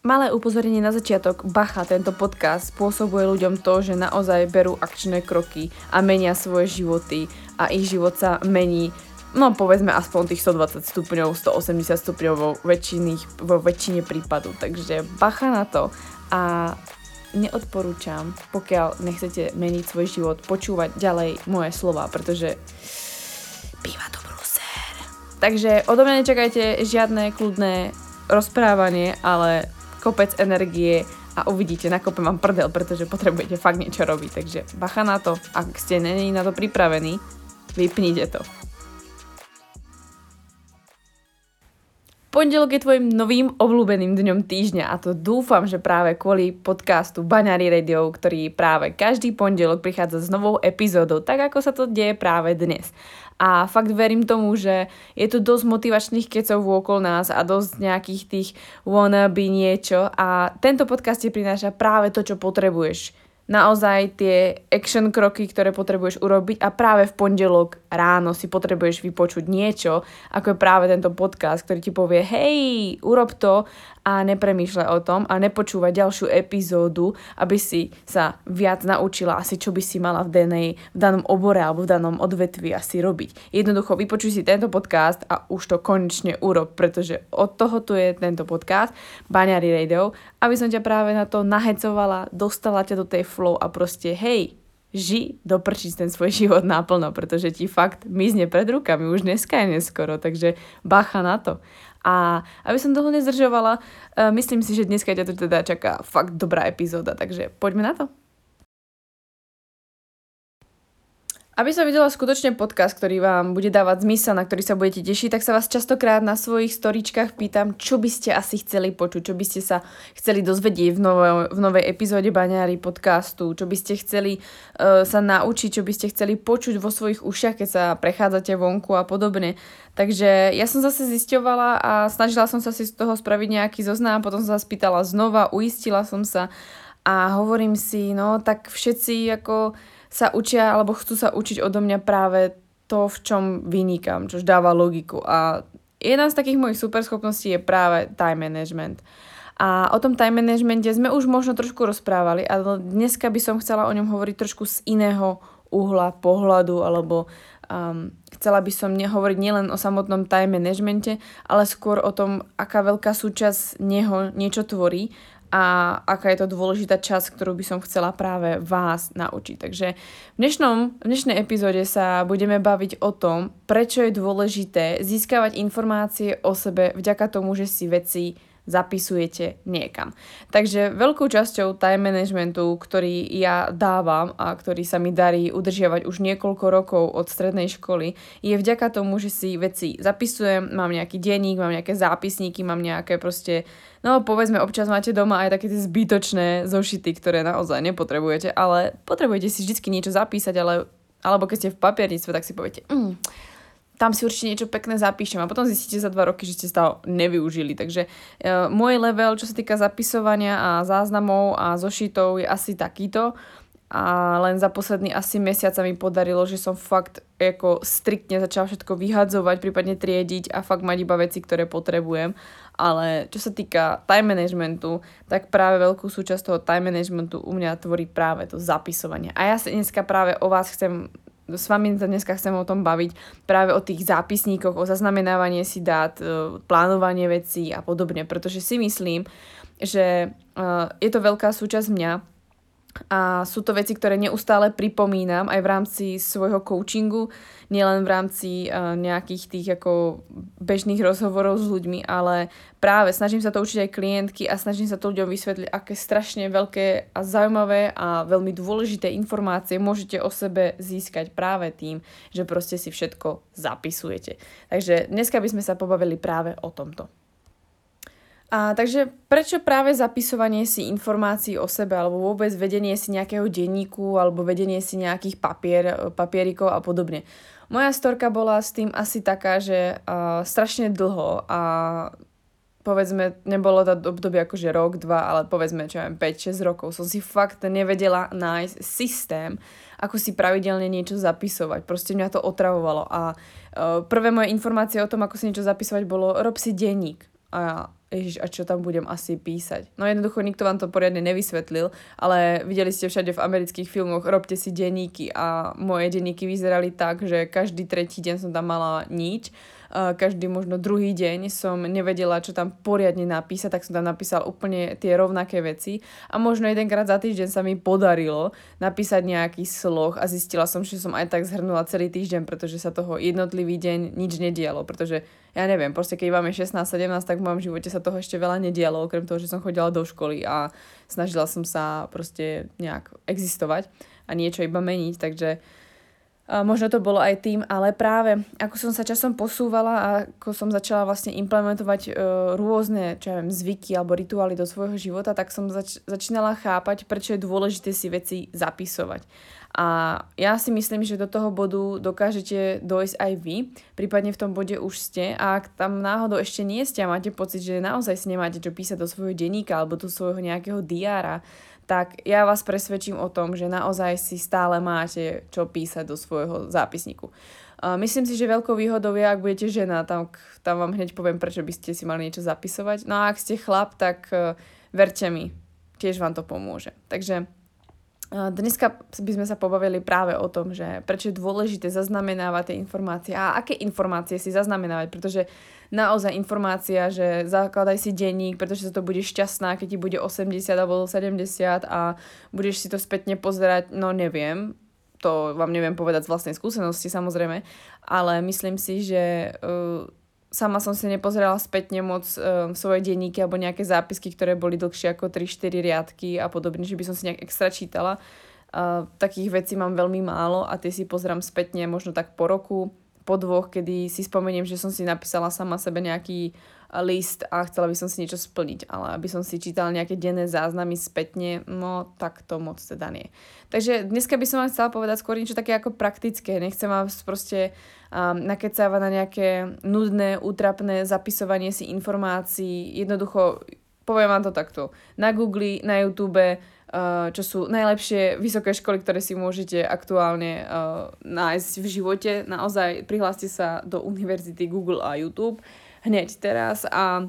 Malé upozornenie na začiatok. Bacha, tento podcast spôsobuje ľuďom to, že naozaj berú akčné kroky a menia svoje životy a ich život sa mení no povedzme aspoň tých 120 stupňov, 180 stupňov vo, väčšiny, vo väčšine prípadov. Takže bacha na to a neodporúčam, pokiaľ nechcete meniť svoj život, počúvať ďalej moje slova, pretože býva to bruser. Takže odo mňa nečakajte žiadne kľudné rozprávanie, ale kopec energie a uvidíte, nakopem vám prdel, pretože potrebujete fakt niečo robiť. Takže bacha na to, ak ste není na to pripravení, vypnite to. Pondelok je tvojim novým obľúbeným dňom týždňa a to dúfam, že práve kvôli podcastu Baňari Radio, ktorý práve každý pondelok prichádza s novou epizódou, tak ako sa to deje práve dnes. A fakt verím tomu, že je tu dosť motivačných kecov okolo nás a dosť nejakých tých wannabe niečo. A tento podcast ti prináša práve to, čo potrebuješ naozaj tie action kroky, ktoré potrebuješ urobiť a práve v pondelok ráno si potrebuješ vypočuť niečo, ako je práve tento podcast, ktorý ti povie, hej, urob to a nepremýšľaj o tom a nepočúvať ďalšiu epizódu, aby si sa viac naučila asi, čo by si mala v, danej, v danom obore alebo v danom odvetvi asi robiť. Jednoducho vypočuj si tento podcast a už to konečne urob, pretože od toho tu je tento podcast Baňari Radio, aby som ťa práve na to nahecovala, dostala ťa do tej flow a proste hej, ži, doprčiť ten svoj život naplno, pretože ti fakt mizne pred rukami, už dneska je neskoro, takže bacha na to. A aby som toho nezdržovala, uh, myslím si, že dneska ťa to teda čaká fakt dobrá epizóda, takže poďme na to. Aby som videla skutočne podcast, ktorý vám bude dávať zmysel, na ktorý sa budete tešiť, tak sa vás častokrát na svojich storičkách pýtam, čo by ste asi chceli počuť, čo by ste sa chceli dozvedieť v, novo, v novej epizóde Baňári podcastu, čo by ste chceli uh, sa naučiť, čo by ste chceli počuť vo svojich ušiach, keď sa prechádzate vonku a podobne. Takže ja som zase zisťovala a snažila som sa si z toho spraviť nejaký zoznam, potom sa spýtala znova, uistila som sa a hovorím si, no tak všetci ako sa učia alebo chcú sa učiť odo mňa práve to, v čom vynikám, čož dáva logiku. A jedna z takých mojich superschopností je práve time management. A o tom time managemente sme už možno trošku rozprávali, ale dneska by som chcela o ňom hovoriť trošku z iného uhla pohľadu, alebo um, chcela by som nehovoriť nielen o samotnom time managemente, ale skôr o tom, aká veľká súčasť neho niečo tvorí a aká je to dôležitá časť, ktorú by som chcela práve vás naučiť. Takže v, dnešnom, v dnešnej epizóde sa budeme baviť o tom, prečo je dôležité získavať informácie o sebe vďaka tomu, že si veci zapisujete niekam. Takže veľkou časťou time managementu, ktorý ja dávam a ktorý sa mi darí udržiavať už niekoľko rokov od strednej školy, je vďaka tomu, že si veci zapisujem, mám nejaký denník, mám nejaké zápisníky, mám nejaké proste, no povedzme občas máte doma aj také tie zbytočné zošity, ktoré naozaj nepotrebujete, ale potrebujete si vždy niečo zapísať, ale alebo keď ste v papierníctve, tak si poviete, mm, tam si určite niečo pekné zapíšem a potom zistíte za dva roky, že ste to nevyužili. Takže e, môj level, čo sa týka zapisovania a záznamov a zošitov je asi takýto a len za posledný asi mesiac sa mi podarilo, že som fakt ako striktne začala všetko vyhadzovať, prípadne triediť a fakt mať iba veci, ktoré potrebujem. Ale čo sa týka time managementu, tak práve veľkú súčasť toho time managementu u mňa tvorí práve to zapisovanie. A ja sa dneska práve o vás chcem s vami dneska chcem o tom baviť práve o tých zápisníkoch, o zaznamenávanie si dát, e, plánovanie vecí a podobne, pretože si myslím, že e, je to veľká súčasť mňa a sú to veci, ktoré neustále pripomínam aj v rámci svojho coachingu, nielen v rámci uh, nejakých tých ako bežných rozhovorov s ľuďmi, ale práve snažím sa to učiť aj klientky a snažím sa to ľuďom vysvetliť, aké strašne veľké a zaujímavé a veľmi dôležité informácie môžete o sebe získať práve tým, že proste si všetko zapisujete. Takže dneska by sme sa pobavili práve o tomto. A takže prečo práve zapisovanie si informácií o sebe alebo vôbec vedenie si nejakého denníku alebo vedenie si nejakých papier, papierikov a podobne? Moja storka bola s tým asi taká, že uh, strašne dlho a povedzme, nebolo to obdobie akože rok, dva, ale povedzme, čo ja 5-6 rokov, som si fakt nevedela nájsť systém, ako si pravidelne niečo zapisovať. Proste mňa to otravovalo a uh, prvé moje informácie o tom, ako si niečo zapisovať, bolo rob si denník. A ježiš, a čo tam budem asi písať. No jednoducho nikto vám to poriadne nevysvetlil, ale videli ste všade v amerických filmoch, robte si denníky a moje denníky vyzerali tak, že každý tretí deň som tam mala nič každý možno druhý deň som nevedela, čo tam poriadne napísať, tak som tam napísala úplne tie rovnaké veci. A možno jedenkrát za týždeň sa mi podarilo napísať nejaký sloh a zistila som, že som aj tak zhrnula celý týždeň, pretože sa toho jednotlivý deň nič nedialo, pretože ja neviem, proste keď máme 16-17, tak v mojom živote sa toho ešte veľa nedialo, okrem toho, že som chodila do školy a snažila som sa proste nejak existovať a niečo iba meniť, takže Možno to bolo aj tým, ale práve ako som sa časom posúvala a ako som začala vlastne implementovať e, rôzne, čo ja viem, zvyky alebo rituály do svojho života, tak som zač- začínala chápať, prečo je dôležité si veci zapisovať. A ja si myslím, že do toho bodu dokážete dojsť aj vy, prípadne v tom bode už ste a ak tam náhodou ešte nie ste a máte pocit, že naozaj si nemáte čo písať do svojho denníka alebo do svojho nejakého diára, tak ja vás presvedčím o tom, že naozaj si stále máte čo písať do svojho zápisníku. Myslím si, že veľkou výhodou je, ak budete žena, tam, tam vám hneď poviem, prečo by ste si mali niečo zapisovať. No a ak ste chlap, tak uh, verte mi, tiež vám to pomôže. Takže Dneska by sme sa pobavili práve o tom, že prečo je dôležité zaznamenávať tie informácie a aké informácie si zaznamenávať, pretože naozaj informácia, že zakladaj si denník, pretože sa to bude šťastná, keď ti bude 80 alebo 70 a budeš si to spätne pozerať, no neviem, to vám neviem povedať z vlastnej skúsenosti samozrejme, ale myslím si, že uh, sama som si nepozerala spätne moc um, svoje denníky alebo nejaké zápisky, ktoré boli dlhšie ako 3-4 riadky a podobne, že by som si nejak extra čítala. Uh, takých vecí mám veľmi málo a tie si pozerám spätne možno tak po roku, po dvoch, kedy si spomeniem, že som si napísala sama sebe nejaký list a chcela by som si niečo splniť, ale aby som si čítala nejaké denné záznamy spätne, no tak to moc teda nie. Takže dneska by som vám chcela povedať skôr niečo také ako praktické, nechcem vás proste um, nakecávať na nejaké nudné, útrapné zapisovanie si informácií, jednoducho poviem vám to takto. Na Google, na YouTube, uh, čo sú najlepšie vysoké školy, ktoré si môžete aktuálne uh, nájsť v živote. Naozaj prihláste sa do univerzity Google a YouTube hneď teraz a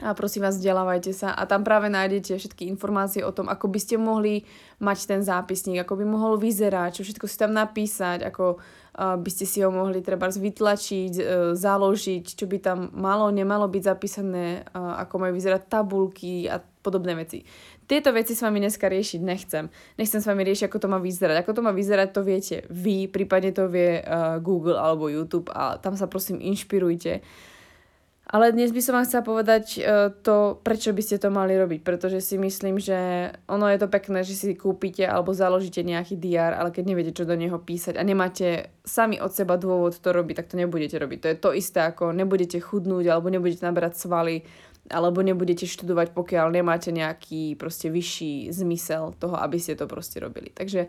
a prosím vás, vzdelávajte sa a tam práve nájdete všetky informácie o tom, ako by ste mohli mať ten zápisník, ako by mohol vyzerať, čo všetko si tam napísať, ako uh, by ste si ho mohli treba vytlačiť, uh, založiť, čo by tam malo, nemalo byť zapísané, uh, ako majú vyzerať tabulky a podobné veci. Tieto veci s vami dneska riešiť nechcem. Nechcem s vami riešiť, ako to má vyzerať. Ako to má vyzerať, to viete vy, prípadne to vie uh, Google alebo YouTube a tam sa prosím inšpirujte. Ale dnes by som vám chcela povedať uh, to, prečo by ste to mali robiť, pretože si myslím, že ono je to pekné, že si kúpite alebo založíte nejaký diár, ale keď neviete, čo do neho písať a nemáte sami od seba dôvod to robiť, tak to nebudete robiť. To je to isté, ako nebudete chudnúť alebo nebudete naberať svaly alebo nebudete študovať, pokiaľ nemáte nejaký proste vyšší zmysel toho, aby ste to proste robili. Takže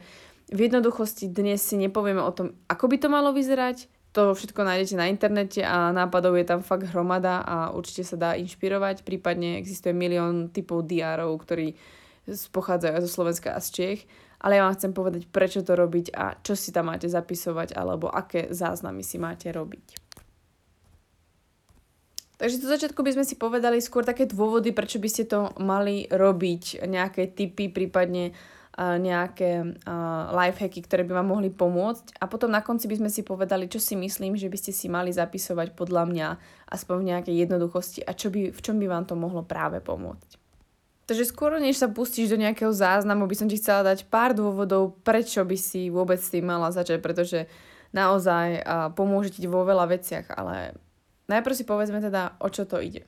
v jednoduchosti dnes si nepovieme o tom, ako by to malo vyzerať, to všetko nájdete na internete a nápadov je tam fakt hromada a určite sa dá inšpirovať. Prípadne existuje milión typov diárov, ktorí pochádzajú zo Slovenska a z Čech. Ale ja vám chcem povedať, prečo to robiť a čo si tam máte zapisovať alebo aké záznamy si máte robiť. Takže do začiatku by sme si povedali skôr také dôvody, prečo by ste to mali robiť, nejaké typy, prípadne nejaké lifehacky, ktoré by vám mohli pomôcť a potom na konci by sme si povedali, čo si myslím, že by ste si mali zapisovať podľa mňa aspoň v nejakej jednoduchosti a čo by, v čom by vám to mohlo práve pomôcť. Takže skôr, než sa pustíš do nejakého záznamu, by som ti chcela dať pár dôvodov, prečo by si vôbec s tým mala začať, pretože naozaj pomôže ti vo veľa veciach, ale najprv si povedzme teda, o čo to ide.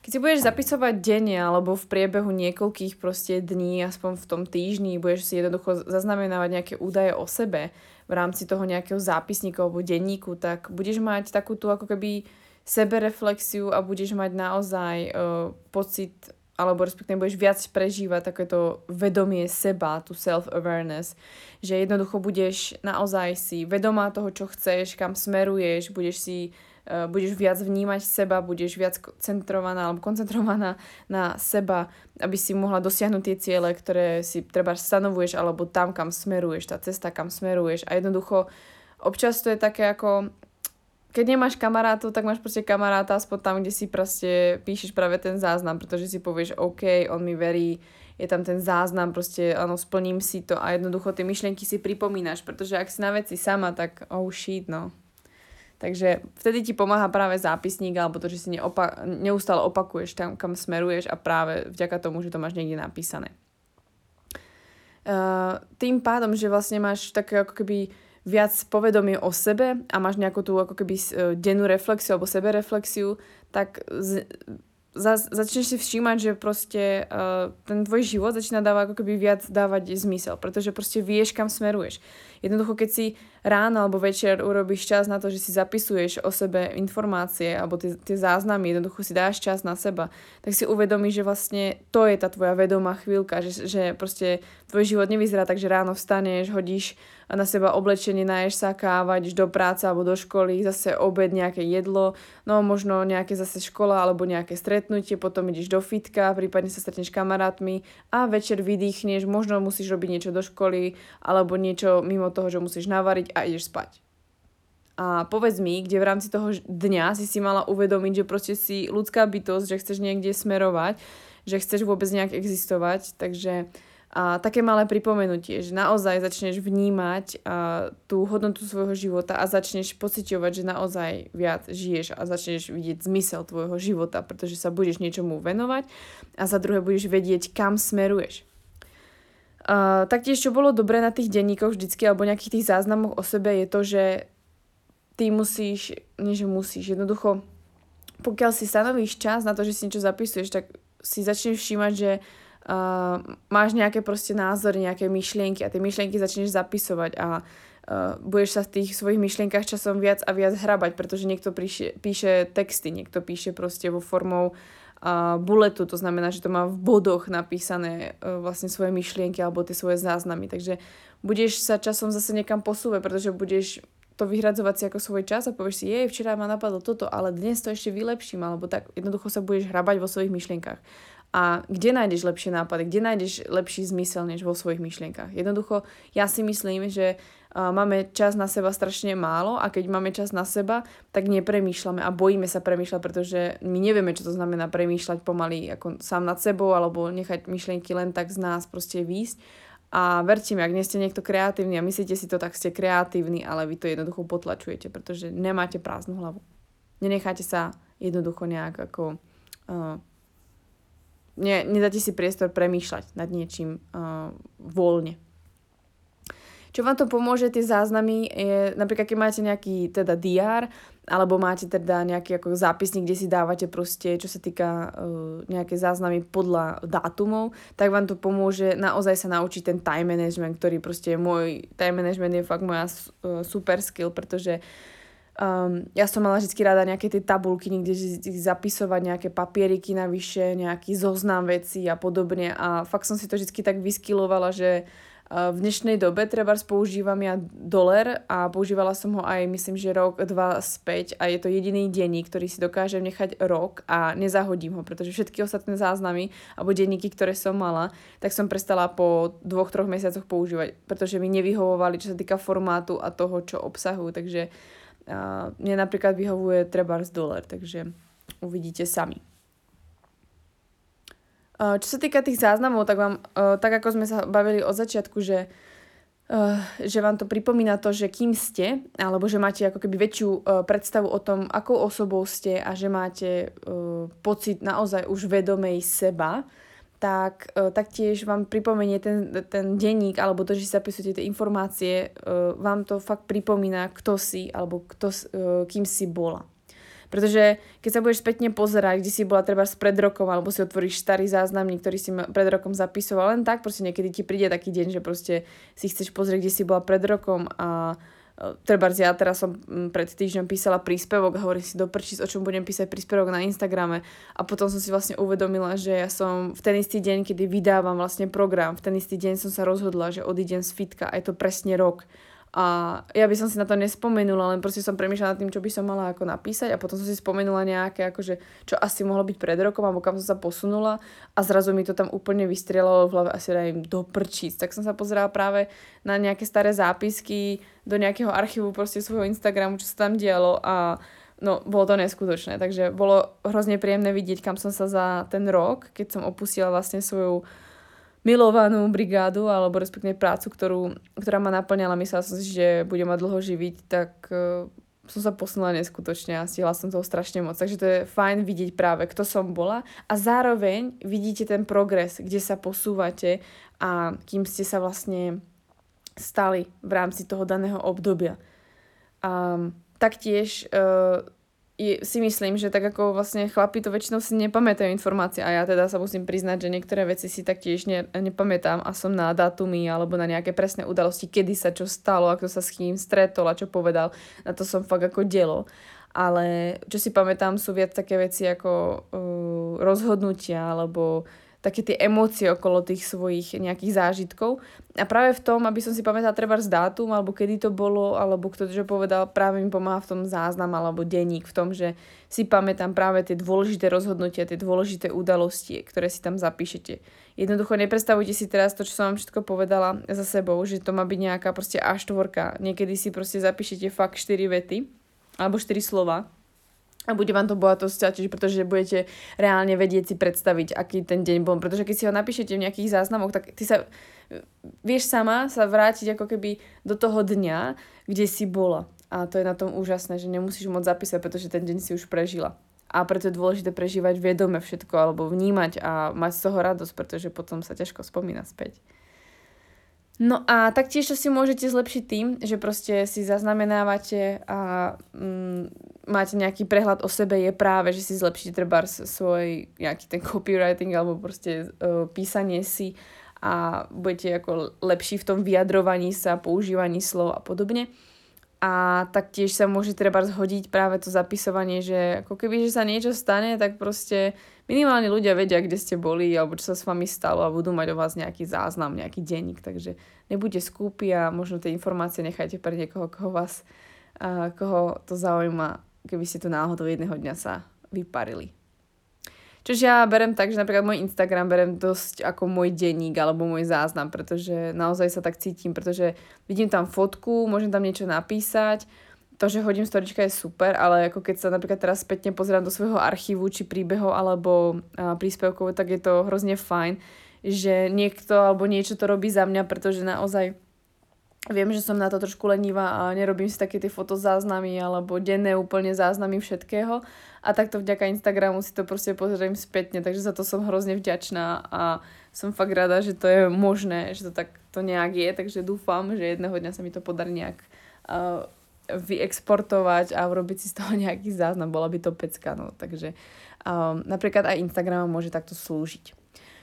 Keď si budeš zapisovať denne alebo v priebehu niekoľkých proste dní, aspoň v tom týždni, budeš si jednoducho zaznamenávať nejaké údaje o sebe v rámci toho nejakého zápisníka alebo denníku, tak budeš mať takú tú ako keby sebereflexiu a budeš mať naozaj uh, pocit alebo respektíve budeš viac prežívať takéto vedomie seba, tú self-awareness, že jednoducho budeš naozaj si vedomá toho, čo chceš, kam smeruješ, budeš si Eh, budeš viac vnímať seba, budeš viac koncentrovaná alebo koncentrovaná na seba, aby si mohla dosiahnuť tie ciele, ktoré si treba stanovuješ alebo tam, kam smeruješ, tá cesta, kam smeruješ a jednoducho občas to je také ako keď nemáš kamarátov, tak máš proste kamaráta aspoň tam, kde si proste píšeš práve ten záznam, pretože si povieš, OK, on mi verí, je tam ten záznam, proste áno, splním si to a jednoducho tie myšlienky si pripomínaš, pretože ak si na veci sama, tak oh shit, no. Takže vtedy ti pomáha práve zápisník alebo to, že si neopa- neustále opakuješ tam, kam smeruješ a práve vďaka tomu, že to máš niekde napísané. Uh, tým pádom, že vlastne máš také ako keby viac povedomie o sebe a máš nejakú tú ako keby uh, dennú reflexiu alebo sebereflexiu, tak z, začneš si všímať, že proste uh, ten tvoj život začína dávať ako keby viac dávať zmysel, pretože proste vieš, kam smeruješ. Jednoducho, keď si ráno alebo večer urobíš čas na to, že si zapisuješ o sebe informácie alebo tie, tie záznamy, jednoducho si dáš čas na seba, tak si uvedomíš, že vlastne to je tá tvoja vedomá chvíľka, že, že proste tvoj život nevyzerá tak, že ráno vstaneš, hodíš na seba oblečenie, naješ sa káva, ideš do práce alebo do školy, zase obed, nejaké jedlo, no možno nejaké zase škola alebo nejaké stretnutie, potom ideš do fitka, prípadne sa stretneš kamarátmi a večer vydýchneš, možno musíš robiť niečo do školy alebo niečo mimo toho, že musíš navariť a ideš spať. A povedz mi, kde v rámci toho dňa si si mala uvedomiť, že proste si ľudská bytosť, že chceš niekde smerovať, že chceš vôbec nejak existovať, takže a také malé pripomenutie, že naozaj začneš vnímať a, tú hodnotu svojho života a začneš pociťovať, že naozaj viac žiješ a začneš vidieť zmysel tvojho života, pretože sa budeš niečomu venovať a za druhé budeš vedieť, kam smeruješ. A, taktiež, čo bolo dobré na tých denníkoch vždycky alebo nejakých tých záznamoch o sebe je to, že ty musíš, nie že musíš, jednoducho pokiaľ si stanovíš čas na to, že si niečo zapisuješ, tak si začneš všímať, že uh, máš nejaké proste názory, nejaké myšlienky a tie myšlienky začneš zapisovať a uh, budeš sa v tých svojich myšlienkach časom viac a viac hrabať, pretože niekto píše, píše texty, niekto píše proste vo formou uh, buletu, to znamená, že to má v bodoch napísané uh, vlastne svoje myšlienky alebo tie svoje záznamy, takže budeš sa časom zase niekam posúvať, pretože budeš to vyhradzovať si ako svoj čas a povieš si, jej, včera ma napadlo toto, ale dnes to ešte vylepším, alebo tak jednoducho sa budeš hrabať vo svojich myšlienkach. A kde nájdeš lepšie nápady, kde nájdeš lepší zmysel než vo svojich myšlienkach. Jednoducho, ja si myslím, že máme čas na seba strašne málo a keď máme čas na seba, tak nepremýšľame a bojíme sa premýšľať, pretože my nevieme, čo to znamená premýšľať pomaly ako sám nad sebou alebo nechať myšlienky len tak z nás proste výjsť. A verte mi, ak nie ste niekto kreatívny a myslíte si to, tak ste kreatívni, ale vy to jednoducho potlačujete, pretože nemáte prázdnu hlavu. Nenecháte sa jednoducho nejak ako uh, ne, nedáte si priestor premýšľať nad niečím uh, voľne. Čo vám to pomôže, tie záznamy, je napríklad, keď máte nejaký teda DR, alebo máte teda nejaký ako zápisník, kde si dávate proste, čo sa týka uh, nejaké záznamy podľa dátumov, tak vám to pomôže naozaj sa naučiť ten time management, ktorý proste je môj, time management je fakt moja uh, super skill, pretože Um, ja som mala vždy rada nejaké tie tabulky, niekde zapisovať nejaké papieriky navyše, nejaký zoznam vecí a podobne. A fakt som si to vždy tak vyskylovala, že v dnešnej dobe treba používam ja dolar a používala som ho aj myslím, že rok, dva späť a je to jediný denník, ktorý si dokážem nechať rok a nezahodím ho, pretože všetky ostatné záznamy alebo denníky, ktoré som mala, tak som prestala po dvoch, troch mesiacoch používať, pretože mi nevyhovovali, čo sa týka formátu a toho, čo obsahujú, takže a mne napríklad vyhovuje trebárs dolar, takže uvidíte sami. Čo sa týka tých záznamov, tak vám, tak ako sme sa bavili od začiatku, že, že vám to pripomína to, že kým ste, alebo že máte ako keby väčšiu predstavu o tom, akou osobou ste a že máte pocit naozaj už vedomej seba, tak taktiež vám pripomenie ten, ten denník alebo to, že si zapisujete tie informácie, vám to fakt pripomína, kto si alebo kto, kým si bola. Pretože keď sa budeš spätne pozerať, kde si bola treba pred rokom, alebo si otvoríš starý záznamník, ktorý si pred rokom zapisoval, len tak proste niekedy ti príde taký deň, že proste si chceš pozrieť, kde si bola pred rokom a treba ja teraz som pred týždňom písala príspevok a hovorím si do o čom budem písať príspevok na Instagrame? A potom som si vlastne uvedomila, že ja som v ten istý deň, kedy vydávam vlastne program, v ten istý deň som sa rozhodla, že odídem z fitka. A je to presne rok A ja by som si na to nespomenula, len proste som premýšľala nad tým, čo by som mala ako napísať a potom som si spomenula nejaké, akože, čo asi mohlo byť pred rokom alebo kam som sa posunula a zrazu mi to tam úplne vystrelalo v hlave asi im do prčíc. Tak som sa pozerala práve na nejaké staré zápisky do nejakého archívu proste svojho Instagramu, čo sa tam dialo a no, bolo to neskutočné. Takže bolo hrozne príjemné vidieť, kam som sa za ten rok, keď som opustila vlastne svoju milovanú brigádu, alebo respektíve prácu, ktorú, ktorá ma naplňala, myslela som si, že budem mať dlho živiť, tak uh, som sa posunula neskutočne a stihla som toho strašne moc. Takže to je fajn vidieť práve, kto som bola a zároveň vidíte ten progres, kde sa posúvate a kým ste sa vlastne stali v rámci toho daného obdobia. A taktiež uh, si myslím, že tak ako vlastne chlapi to väčšinou si nepamätajú informácie a ja teda sa musím priznať, že niektoré veci si taktiež ne, nepamätám a som na datumy alebo na nejaké presné udalosti, kedy sa čo stalo, ako sa s kým stretol a čo povedal. Na to som fakt ako delo. Ale čo si pamätám sú viac také veci ako uh, rozhodnutia alebo také tie emócie okolo tých svojich nejakých zážitkov. A práve v tom, aby som si pamätala treba z dátum, alebo kedy to bolo, alebo kto to povedal, práve mi pomáha v tom záznam alebo denník, v tom, že si pamätám práve tie dôležité rozhodnutia, tie dôležité udalosti, ktoré si tam zapíšete. Jednoducho nepredstavujte si teraz to, čo som vám všetko povedala za sebou, že to má byť nejaká proste A4. Niekedy si proste zapíšete fakt 4 vety, alebo 4 slova a bude vám to bohatosť ťažiť, pretože budete reálne vedieť si predstaviť, aký ten deň bol. Pretože keď si ho napíšete v nejakých záznamoch, tak ty sa vieš sama sa vrátiť ako keby do toho dňa, kde si bola. A to je na tom úžasné, že nemusíš moc zapísať, pretože ten deň si už prežila. A preto je dôležité prežívať vedome všetko alebo vnímať a mať z toho radosť, pretože potom sa ťažko spomína späť. No a taktiež to si môžete zlepšiť tým, že proste si zaznamenávate a mm, máte nejaký prehľad o sebe, je práve, že si zlepšíte treba svoj nejaký ten copywriting alebo proste uh, písanie si a budete ako lepší v tom vyjadrovaní sa, používaní slov a podobne. A taktiež sa môže treba zhodiť práve to zapisovanie, že ako keby, že sa niečo stane, tak proste minimálne ľudia vedia, kde ste boli alebo čo sa s vami stalo a budú mať o vás nejaký záznam, nejaký denník. Takže nebuďte skúpi a možno tie informácie nechajte pre niekoho, koho vás, koho to zaujíma, keby ste to náhodou jedného dňa sa vyparili. Čož ja berem tak, že napríklad môj Instagram berem dosť ako môj denník alebo môj záznam, pretože naozaj sa tak cítim, pretože vidím tam fotku, môžem tam niečo napísať, to, že hodím storička je super, ale ako keď sa napríklad teraz spätne pozerám do svojho archívu, či príbehov alebo príspevkov, tak je to hrozne fajn, že niekto alebo niečo to robí za mňa, pretože naozaj Viem, že som na to trošku lenivá a nerobím si také tie fotozáznamy alebo denné úplne záznamy všetkého. A takto vďaka Instagramu si to proste pozriem spätne, takže za to som hrozne vďačná a som fakt rada, že to je možné, že to tak to nejak je, takže dúfam, že jedného dňa sa mi to podarí nejak uh, vyexportovať a urobiť si z toho nejaký záznam, bola by to pecka, no, takže um, napríklad aj Instagram môže takto slúžiť.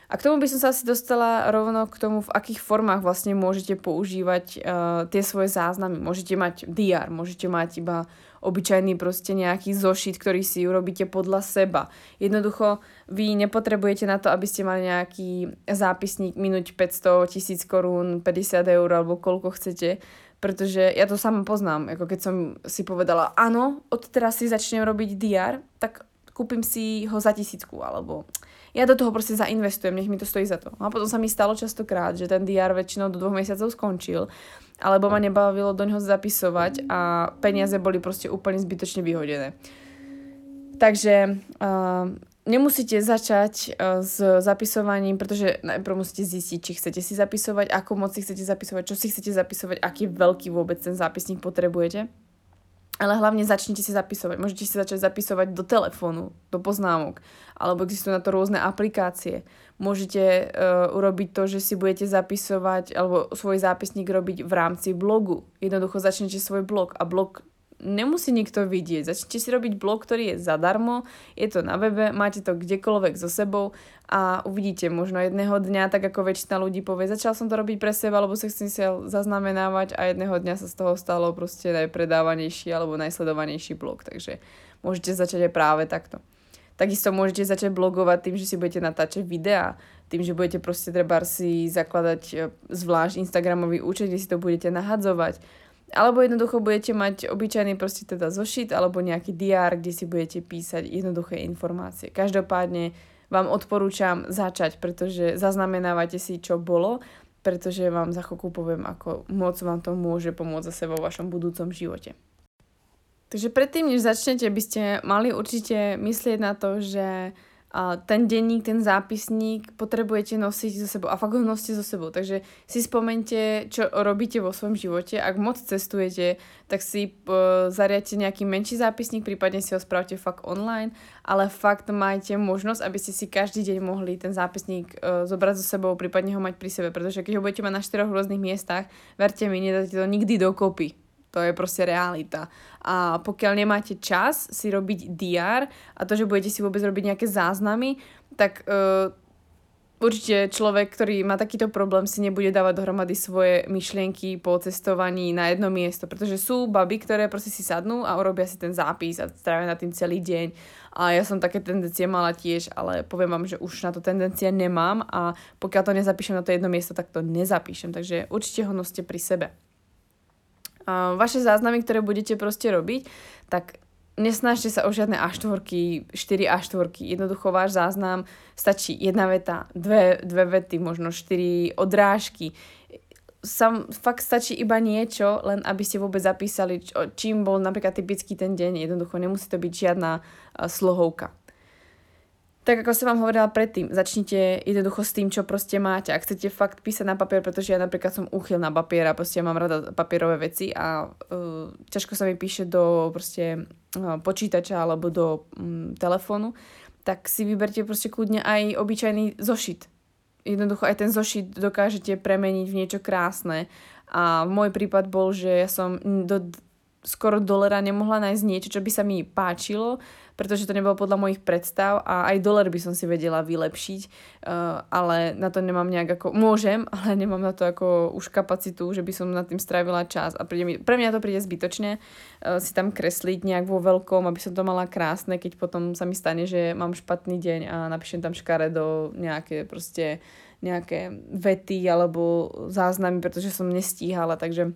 A k tomu by som sa asi dostala rovno k tomu, v akých formách vlastne môžete používať uh, tie svoje záznamy. Môžete mať DR, môžete mať iba obyčajný proste nejaký zošit, ktorý si urobíte podľa seba. Jednoducho, vy nepotrebujete na to, aby ste mali nejaký zápisník minúť 500, 1000 korún, 50 eur alebo koľko chcete, pretože ja to sama poznám. Ako keď som si povedala, áno, od teraz si začnem robiť DR, tak kúpim si ho za tisícku, alebo ja do toho proste zainvestujem, nech mi to stojí za to. No a potom sa mi stalo častokrát, že ten DR väčšinou do dvoch mesiacov skončil, alebo ma nebavilo do neho zapisovať a peniaze boli proste úplne zbytočne vyhodené. Takže uh, nemusíte začať uh, s zapisovaním, pretože najprv musíte zistiť, či chcete si zapisovať, ako moc si chcete zapisovať, čo si chcete zapisovať, aký veľký vôbec ten zápisník potrebujete. Ale hlavne začnite si zapisovať. Môžete si začať zapisovať do telefónu, do poznámok, alebo existujú na to rôzne aplikácie. Môžete uh, urobiť to, že si budete zapisovať, alebo svoj zápisník robiť v rámci blogu. Jednoducho začnete svoj blog a blog nemusí nikto vidieť. Začnite si robiť blog, ktorý je zadarmo, je to na webe, máte to kdekoľvek so sebou a uvidíte možno jedného dňa, tak ako väčšina ľudí povie, začal som to robiť pre seba, alebo sa chcem si zaznamenávať a jedného dňa sa z toho stalo proste najpredávanejší alebo najsledovanejší blog, takže môžete začať aj práve takto. Takisto môžete začať blogovať tým, že si budete natáčať videá, tým, že budete proste treba si zakladať e, zvlášť Instagramový účet, kde si to budete nahadzovať, Alebo jednoducho budete mať obyčajný proste teda zošit alebo nejaký diár, kde si budete písať jednoduché informácie. Každopádne vám odporúčam začať, pretože zaznamenávate si, čo bolo, pretože vám za chvíľku poviem, ako moc vám to môže pomôcť zase vo vašom budúcom živote. Takže predtým, než začnete, by ste mali určite myslieť na to, že ten denník, ten zápisník potrebujete nosiť so sebou a fakt ho nosíte so sebou. Takže si spomente, čo robíte vo svojom živote. Ak moc cestujete, tak si uh, zariadte nejaký menší zápisník, prípadne si ho spravte fakt online, ale fakt majte možnosť, aby ste si každý deň mohli ten zápisník uh, zobrať so sebou, prípadne ho mať pri sebe, pretože keď ho budete mať na štyroch rôznych miestach, verte mi, nedáte to nikdy dokopy to je proste realita. A pokiaľ nemáte čas si robiť DR a to, že budete si vôbec robiť nejaké záznamy, tak uh, určite človek, ktorý má takýto problém, si nebude dávať dohromady svoje myšlienky po cestovaní na jedno miesto, pretože sú baby, ktoré proste si sadnú a urobia si ten zápis a strávia na tým celý deň. A ja som také tendencie mala tiež, ale poviem vám, že už na to tendencie nemám a pokiaľ to nezapíšem na to jedno miesto, tak to nezapíšem. Takže určite ho noste pri sebe vaše záznamy, ktoré budete proste robiť, tak nesnažte sa o žiadne A4, 4 A4. Jednoducho váš záznam stačí jedna veta, dve, dve vety, možno 4 odrážky. Sam, fakt stačí iba niečo, len aby ste vôbec zapísali, čím bol napríklad typický ten deň. Jednoducho nemusí to byť žiadna slohovka tak ako som vám hovorila predtým, začnite jednoducho s tým, čo proste máte. Ak chcete fakt písať na papier, pretože ja napríklad som uchyl na papier a proste mám rada papierové veci a uh, ťažko sa mi píše do proste uh, počítača alebo do um, telefónu, tak si vyberte proste kľudne aj obyčajný zošit. Jednoducho aj ten zošit dokážete premeniť v niečo krásne. A môj prípad bol, že ja som do skoro dolera nemohla nájsť niečo, čo by sa mi páčilo, pretože to nebolo podľa mojich predstav a aj dolar by som si vedela vylepšiť, uh, ale na to nemám nejak ako, môžem, ale nemám na to ako už kapacitu, že by som nad tým strávila čas a príde mi, pre mňa to príde zbytočne uh, si tam kresliť nejak vo veľkom, aby som to mala krásne, keď potom sa mi stane, že mám špatný deň a napíšem tam škare do nejaké proste nejaké vety alebo záznamy, pretože som nestíhala, takže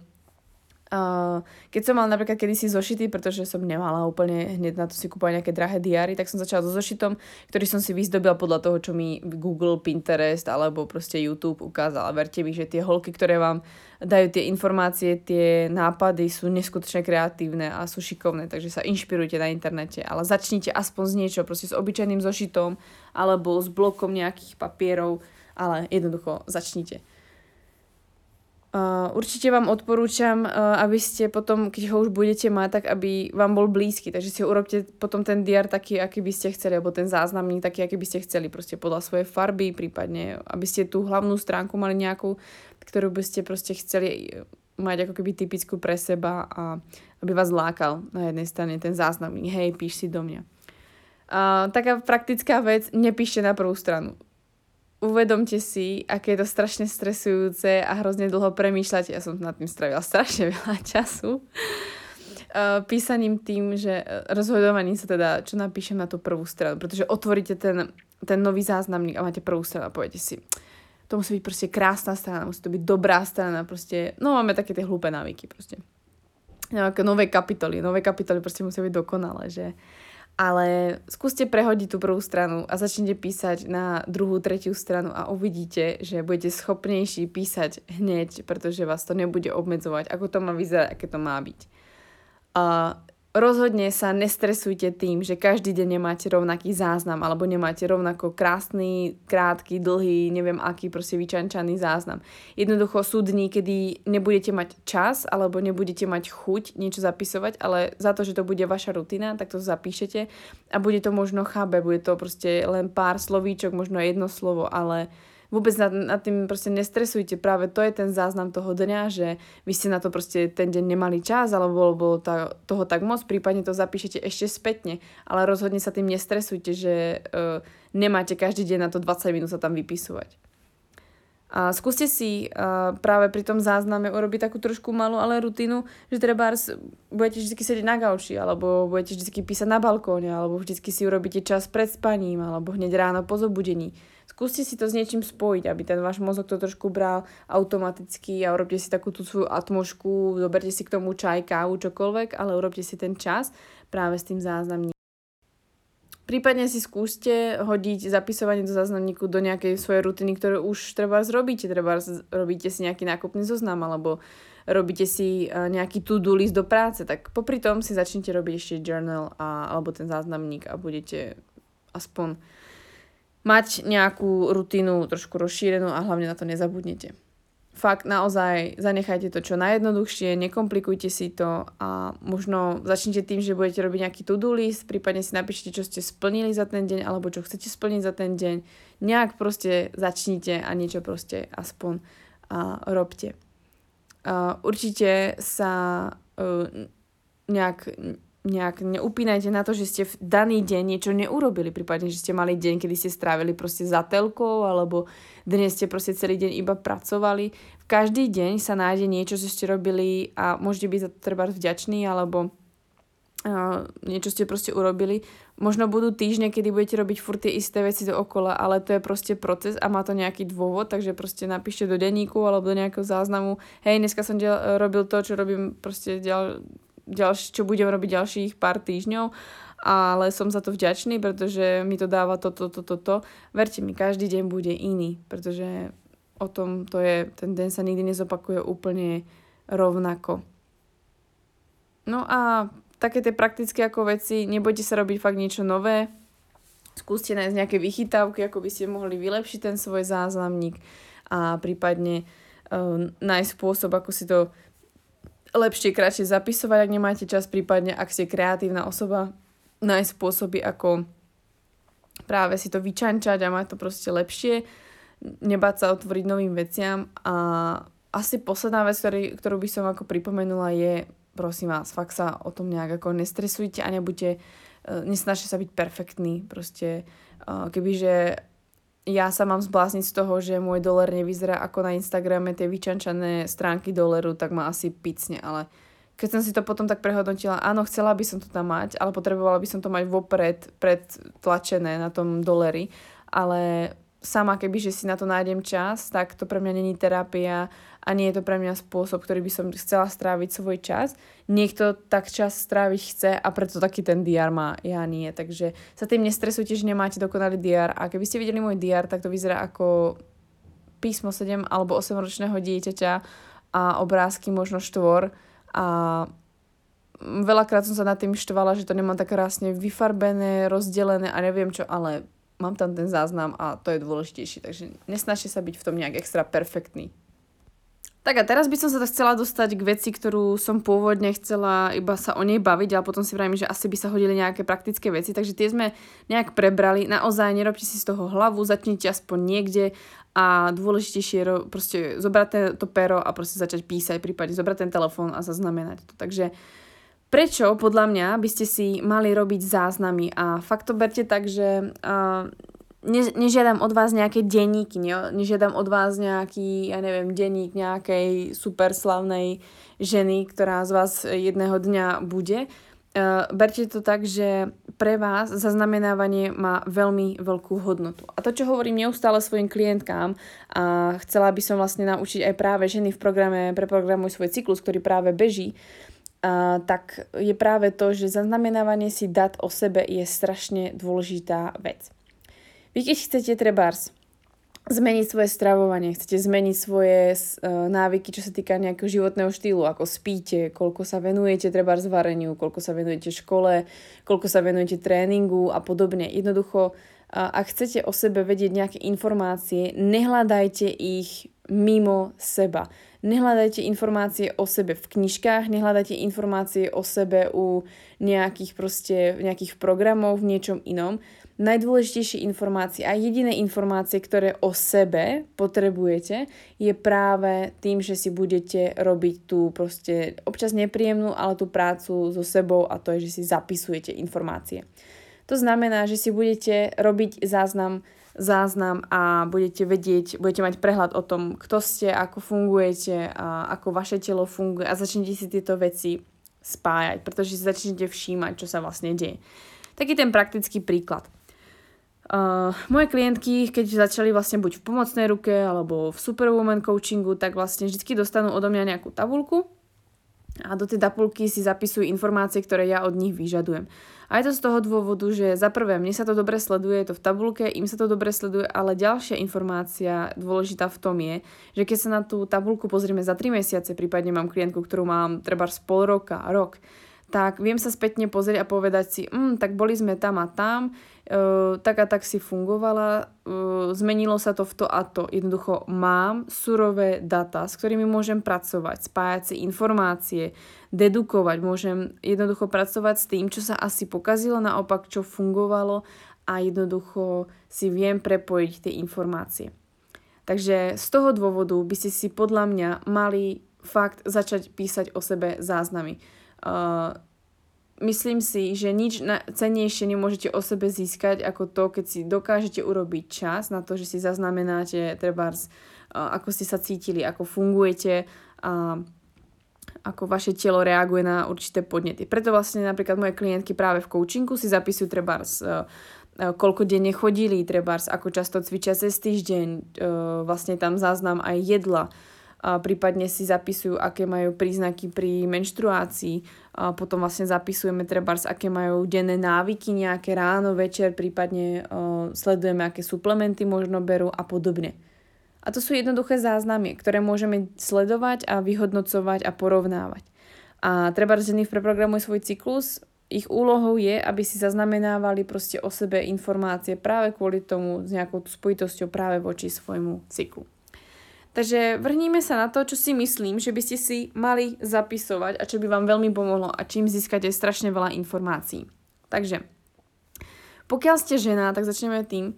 Keď som mala napríklad kedysi zošity, pretože som nemala úplne hneď na to si kúpovať nejaké drahé diary, tak som začala so zošitom, ktorý som si vyzdobila podľa toho, čo mi Google, Pinterest alebo proste YouTube ukázala. Verte mi, že tie holky, ktoré vám dajú tie informácie, tie nápady sú neskutočne kreatívne a sú šikovné, takže sa inšpirujte na internete, ale začnite aspoň z niečo, proste s obyčajným zošitom alebo s blokom nejakých papierov, ale jednoducho začnite. Uh, určite vám odporúčam, uh, aby ste potom, keď ho už budete mať, tak aby vám bol blízky. Takže si urobte potom ten diar taký, aký by ste chceli, alebo ten záznamník taký, aký by ste chceli, proste podľa svojej farby, prípadne, aby ste tú hlavnú stránku mali nejakú, ktorú by ste proste chceli mať ako keby typickú pre seba a aby vás lákal na jednej strane ten záznamník. Hej, píš si do mňa. Uh, taká praktická vec, nepíšte na prvú stranu uvedomte si, aké je to strašne stresujúce a hrozne dlho premýšľať. Ja som nad tým strávila strašne veľa času. Uh, písaním tým, že uh, rozhodovaním sa teda, čo napíšem na tú prvú stranu, pretože otvoríte ten, ten nový záznamník a máte prvú stranu a poviete si, to musí byť proste krásna strana, musí to byť dobrá strana, proste, no máme také tie hlúpe návyky proste. Nejaké nové kapitoly, nové kapitoly proste musia byť dokonalé, že ale skúste prehodiť tú prvú stranu a začnite písať na druhú, tretiu stranu a uvidíte, že budete schopnejší písať hneď, pretože vás to nebude obmedzovať, ako to má vyzerať, aké to má byť. A rozhodne sa nestresujte tým, že každý deň nemáte rovnaký záznam alebo nemáte rovnako krásny, krátky, dlhý, neviem aký proste vyčančaný záznam. Jednoducho sú dní, kedy nebudete mať čas alebo nebudete mať chuť niečo zapisovať, ale za to, že to bude vaša rutina, tak to zapíšete a bude to možno chábe, bude to proste len pár slovíčok, možno jedno slovo, ale vôbec nad, nad tým proste nestresujte. Práve to je ten záznam toho dňa, že vy ste na to proste ten deň nemali čas, alebo bolo, bolo tá, toho tak moc, prípadne to zapíšete ešte spätne, ale rozhodne sa tým nestresujte, že uh, nemáte každý deň na to 20 minút sa tam vypisovať. A skúste si uh, práve pri tom zázname urobiť takú trošku malú ale rutinu, že treba budete vždy sedieť na gauči, alebo budete vždy písať na balkóne, alebo vždy si urobíte čas pred spaním, alebo hneď ráno po zobudení Skúste si to s niečím spojiť, aby ten váš mozog to trošku bral automaticky a urobte si takú tú svoju atmošku, zoberte si k tomu čaj, kávu, čokoľvek, ale urobte si ten čas práve s tým záznamníkom. Prípadne si skúste hodiť zapisovanie do záznamníku do nejakej svojej rutiny, ktoré už treba zrobíte. Treba robíte si nejaký nákupný zoznam alebo robíte si e, nejaký to-do list do práce, tak popri tom si začnite robiť ešte journal a, alebo ten záznamník a budete aspoň mať nejakú rutinu trošku rozšírenú a hlavne na to nezabudnete fakt naozaj zanechajte to čo najjednoduchšie, nekomplikujte si to a možno začnite tým, že budete robiť nejaký to-do list, prípadne si napíšete, čo ste splnili za ten deň alebo čo chcete splniť za ten deň. Nejak proste začnite a niečo proste aspoň a, robte. A, určite sa uh, nejak nejak neupínajte na to, že ste v daný deň niečo neurobili, prípadne, že ste mali deň, kedy ste strávili proste za telkou, alebo dnes ste proste celý deň iba pracovali. V každý deň sa nájde niečo, čo ste robili a môžete byť za to treba vďační, alebo uh, niečo ste proste urobili. Možno budú týždne, kedy budete robiť furt tie isté veci do okola, ale to je proste proces a má to nejaký dôvod, takže proste napíšte do denníku alebo do nejakého záznamu, hej, dneska som robil to, čo robím proste ďal- ďalš- čo budem robiť ďalších pár týždňov, ale som za to vďačný, pretože mi to dáva toto, toto, toto. Verte mi, každý deň bude iný, pretože o tom to je, ten deň sa nikdy nezopakuje úplne rovnako. No a také tie praktické ako veci, nebojte sa robiť fakt niečo nové, skúste nájsť nejaké vychytávky, ako by ste mohli vylepšiť ten svoj záznamník a prípadne uh, nájsť spôsob, ako si to lepšie, kratšie zapisovať, ak nemáte čas, prípadne ak ste kreatívna osoba, nájsť spôsoby, ako práve si to vyčančať a mať to proste lepšie, nebáť sa otvoriť novým veciam. A asi posledná vec, ktorý, ktorú by som ako pripomenula je, prosím vás, fakt sa o tom nejak ako nestresujte a nebuďte, uh, nesnažte sa byť perfektní, proste uh, kebyže ja sa mám zblázniť z toho, že môj dolar nevyzerá ako na Instagrame tie vyčančané stránky doleru, tak ma asi picne, ale keď som si to potom tak prehodnotila, áno, chcela by som to tam mať, ale potrebovala by som to mať vopred predtlačené na tom doleri, ale sama keby, že si na to nájdem čas, tak to pre mňa není terapia a nie je to pre mňa spôsob, ktorý by som chcela stráviť svoj čas. Niekto tak čas stráviť chce a preto taký ten DR má, ja nie. Takže sa tým nestresujte, že nemáte dokonalý DR a keby ste videli môj DR, tak to vyzerá ako písmo 7 alebo 8 ročného dieťaťa a obrázky možno štvor a veľakrát som sa nad tým štvala, že to nemám tak krásne vyfarbené, rozdelené a neviem čo, ale mám tam ten záznam a to je dôležitejšie, takže nesnažte sa byť v tom nejak extra perfektný. Tak a teraz by som sa chcela dostať k veci, ktorú som pôvodne chcela iba sa o nej baviť, ale potom si vravím, že asi by sa hodili nejaké praktické veci, takže tie sme nejak prebrali. Naozaj nerobte si z toho hlavu, začnite aspoň niekde a dôležitejšie je proste zobrať to pero a proste začať písať, prípadne zobrať ten telefón a zaznamenať to. Takže Prečo podľa mňa by ste si mali robiť záznamy a fakt to berte tak, že uh, ne, nežiadam od vás nejaké denníky, ne, nežiadam od vás nejaký, ja neviem, denník nejakej super slavnej ženy, ktorá z vás jedného dňa bude. Uh, berte to tak, že pre vás zaznamenávanie má veľmi veľkú hodnotu. A to, čo hovorím neustále svojim klientkám a chcela by som vlastne naučiť aj práve ženy v programe Preprogramuj svoj cyklus, ktorý práve beží, a, tak je práve to, že zaznamenávanie si dat o sebe je strašne dôležitá vec. Vy keď chcete trebárs zmeniť svoje stravovanie, chcete zmeniť svoje uh, návyky, čo sa týka nejakého životného štýlu, ako spíte, koľko sa venujete treba vareniu, koľko sa venujete škole, koľko sa venujete tréningu a podobne. Jednoducho, uh, ak chcete o sebe vedieť nejaké informácie, nehľadajte ich mimo seba. Nehľadajte informácie o sebe v knižkách, nehľadajte informácie o sebe u nejakých proste, nejakých programov, v niečom inom. Najdôležitejšie informácie a jediné informácie, ktoré o sebe potrebujete, je práve tým, že si budete robiť tú proste občas nepríjemnú, ale tú prácu so sebou a to je, že si zapisujete informácie. To znamená, že si budete robiť záznam záznam a budete vedieť, budete mať prehľad o tom, kto ste, ako fungujete, a ako vaše telo funguje a začnete si tieto veci spájať, pretože si začnete všímať, čo sa vlastne deje. Taký ten praktický príklad. Uh, moje klientky, keď začali vlastne buď v pomocnej ruke alebo v Superwoman coachingu, tak vlastne vždy dostanú odo mňa nejakú tabulku a do tej tabulky si zapisujú informácie, ktoré ja od nich vyžadujem. A je to z toho dôvodu, že za prvé, mne sa to dobre sleduje, je to v tabulke, im sa to dobre sleduje, ale ďalšia informácia dôležitá v tom je, že keď sa na tú tabulku pozrieme za 3 mesiace, prípadne mám klientku, ktorú mám treba z pol roka, rok, tak viem sa spätne pozrieť a povedať si, mm, tak boli sme tam a tam, tak a tak si fungovala, zmenilo sa to v to a to. Jednoducho mám surové data, s ktorými môžem pracovať, spájať si informácie, dedukovať, môžem jednoducho pracovať s tým, čo sa asi pokazilo, naopak čo fungovalo a jednoducho si viem prepojiť tie informácie. Takže z toho dôvodu by ste si podľa mňa mali fakt začať písať o sebe záznamy Uh, myslím si, že nič na, cenejšie nemôžete o sebe získať ako to, keď si dokážete urobiť čas na to, že si zaznamenáte uh, ako ste sa cítili, ako fungujete a ako vaše telo reaguje na určité podnety. Preto vlastne napríklad moje klientky práve v coachingu si zapisujú trebárs uh, koľko denne chodili, trebárs, ako často cvičia cez týždeň, vlastne tam záznam aj jedla, prípadne si zapisujú, aké majú príznaky pri menštruácii, potom vlastne zapisujeme trebárs, aké majú denné návyky, nejaké ráno, večer, prípadne sledujeme, aké suplementy možno berú a podobne. A to sú jednoduché záznamy, ktoré môžeme sledovať a vyhodnocovať a porovnávať. A treba v preprogramuje svoj cyklus, ich úlohou je, aby si zaznamenávali proste o sebe informácie práve kvôli tomu s nejakou spojitosťou práve voči svojmu cyklu. Takže vrhníme sa na to, čo si myslím, že by ste si mali zapisovať a čo by vám veľmi pomohlo a čím získate strašne veľa informácií. Takže, pokiaľ ste žena, tak začneme tým,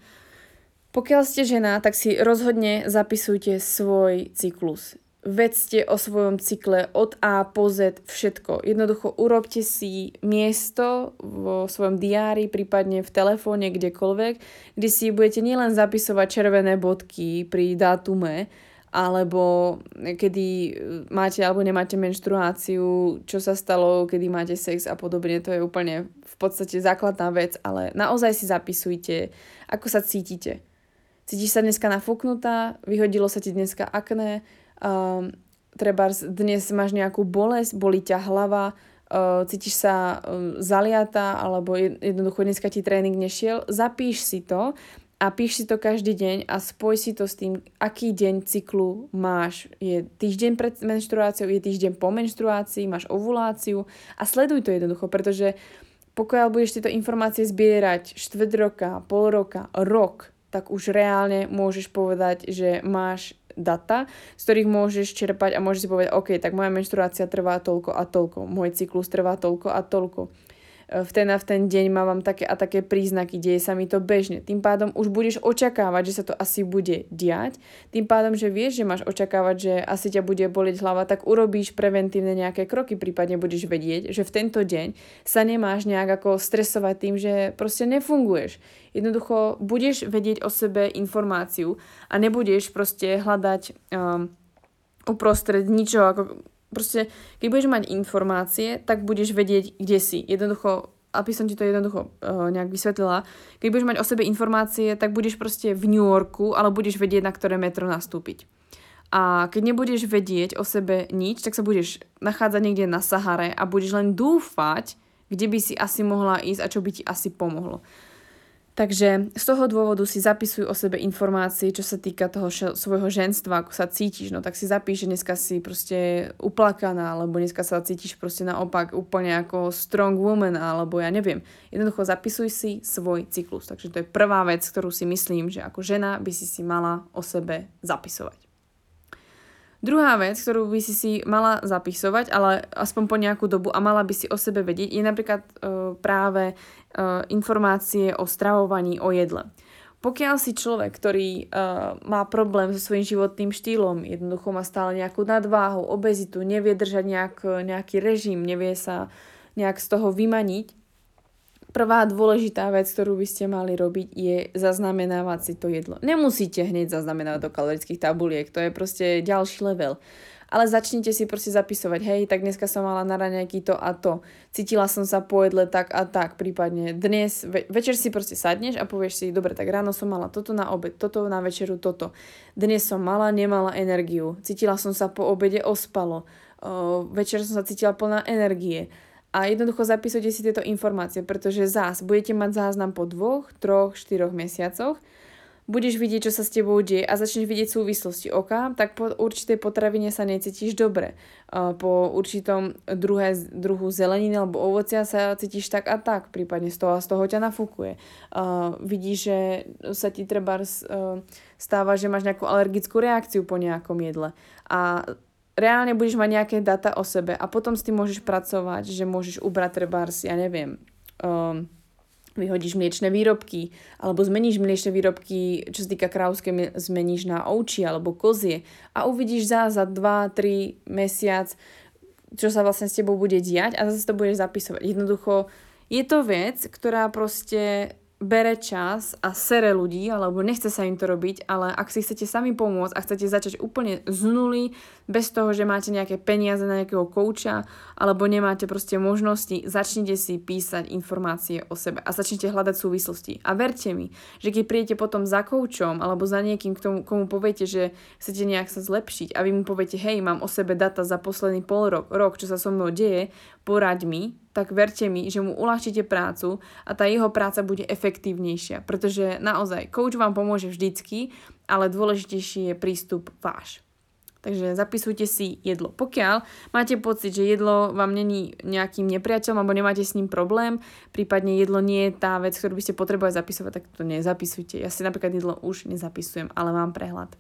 pokiaľ ste žena, tak si rozhodne zapisujte svoj cyklus. Vedzte o svojom cykle od A po Z všetko. Jednoducho urobte si miesto vo svojom diári, prípadne v telefóne, kdekoľvek, kde si budete nielen zapisovať červené bodky pri dátume, alebo kedy e, máte alebo nemáte menštruáciu, čo sa stalo, kedy máte sex a podobne. To je úplne v podstate základná vec, ale naozaj si zapisujte, ako sa cítite. Cítiš sa dneska nafúknutá, vyhodilo sa ti dneska akné, um, treba dnes máš nejakú bolesť, boli ťa hlava, uh, cítiš sa um, zaliata alebo jednoducho dneska ti tréning nešiel, zapíš si to a píš si to každý deň a spoj si to s tým, aký deň cyklu máš. Je týždeň pred menštruáciou, je týždeň po menštruácii, máš ovuláciu a sleduj to jednoducho, pretože pokiaľ budeš tieto informácie zbierať štvrt roka, pol roka, rok, tak už reálne môžeš povedať, že máš data, z ktorých môžeš čerpať a môžeš si povedať, OK, tak moja menštruácia trvá toľko a toľko, môj cyklus trvá toľko a toľko v ten a v ten deň mám také a také príznaky, deje sa mi to bežne. Tým pádom už budeš očakávať, že sa to asi bude diať. Tým pádom, že vieš, že máš očakávať, že asi ťa bude bolieť hlava, tak urobíš preventívne nejaké kroky, prípadne budeš vedieť, že v tento deň sa nemáš nejak ako stresovať tým, že proste nefunguješ. Jednoducho budeš vedieť o sebe informáciu a nebudeš proste hľadať um, uprostred ničoho ako Proste, keď budeš mať informácie, tak budeš vedieť, kde si. Jednoducho, aby som ti to jednoducho uh, nejak vysvetlila, keď budeš mať o sebe informácie, tak budeš proste v New Yorku, ale budeš vedieť, na ktoré metro nastúpiť. A keď nebudeš vedieť o sebe nič, tak sa budeš nachádzať niekde na Sahare a budeš len dúfať, kde by si asi mohla ísť a čo by ti asi pomohlo. Takže z toho dôvodu si zapisuj o sebe informácie, čo sa týka toho še- svojho ženstva, ako sa cítiš. No tak si zapíš, že dneska si proste uplakaná, alebo dneska sa cítiš proste naopak úplne ako strong woman, alebo ja neviem. Jednoducho zapisuj si svoj cyklus. Takže to je prvá vec, ktorú si myslím, že ako žena by si si mala o sebe zapisovať. Druhá vec, ktorú by si si mala zapisovať, ale aspoň po nejakú dobu a mala by si o sebe vedieť, je napríklad uh, práve uh, informácie o stravovaní, o jedle. Pokiaľ si človek, ktorý uh, má problém so svojím životným štýlom, jednoducho má stále nejakú nadváhu, obezitu, nevie držať nejak, nejaký režim, nevie sa nejak z toho vymaniť, Prvá dôležitá vec, ktorú by ste mali robiť, je zaznamenávať si to jedlo. Nemusíte hneď zaznamenávať do kalorických tabuliek, to je proste ďalší level. ale začnite si proste zapisovať, hej, tak dneska som mala na raňajky to a to, cítila som sa po jedle tak a tak, prípadne dnes, ve- večer si proste sadneš a povieš si, dobre, tak ráno som mala toto na obed, toto na večeru, toto. Dnes som mala, nemala energiu, cítila som sa po obede ospalo, o, večer som sa cítila plná energie. A jednoducho zapisujte si tieto informácie, pretože zás budete mať záznam po dvoch, troch, štyroch mesiacoch budeš vidieť, čo sa s tebou deje a začneš vidieť súvislosti oka, tak po určitej potravine sa necítiš dobre. Po určitom druhé, druhu zeleniny alebo ovocia sa cítiš tak a tak, prípadne z toho a z toho ťa nafúkuje. Vidíš, že sa ti treba stáva, že máš nejakú alergickú reakciu po nejakom jedle. A reálne budeš mať nejaké data o sebe a potom s tým môžeš pracovať, že môžeš ubrať trebárs, ja neviem, um, vyhodíš mliečne výrobky, alebo zmeníš mliečne výrobky, čo sa týka krávské, zmeníš na ovči alebo kozie a uvidíš za, za 2-3 mesiac, čo sa vlastne s tebou bude diať a zase to budeš zapisovať. Jednoducho je to vec, ktorá proste bere čas a sere ľudí, alebo nechce sa im to robiť, ale ak si chcete sami pomôcť a chcete začať úplne z nuly, bez toho, že máte nejaké peniaze na nejakého kouča, alebo nemáte proste možnosti, začnite si písať informácie o sebe a začnite hľadať súvislosti. A verte mi, že keď prídete potom za koučom alebo za niekým, k tomu, komu poviete, že chcete nejak sa zlepšiť a vy mu poviete, hej, mám o sebe data za posledný pol rok, rok, čo sa so mnou deje, poraď mi, tak verte mi, že mu uľahčíte prácu a tá jeho práca bude efektívnejšia, pretože naozaj coach vám pomôže vždycky, ale dôležitejší je prístup váš. Takže zapisujte si jedlo. Pokiaľ máte pocit, že jedlo vám není nejakým nepriateľom alebo nemáte s ním problém, prípadne jedlo nie je tá vec, ktorú by ste potrebovali zapisovať, tak to nezapisujte. Ja si napríklad jedlo už nezapisujem, ale mám prehľad.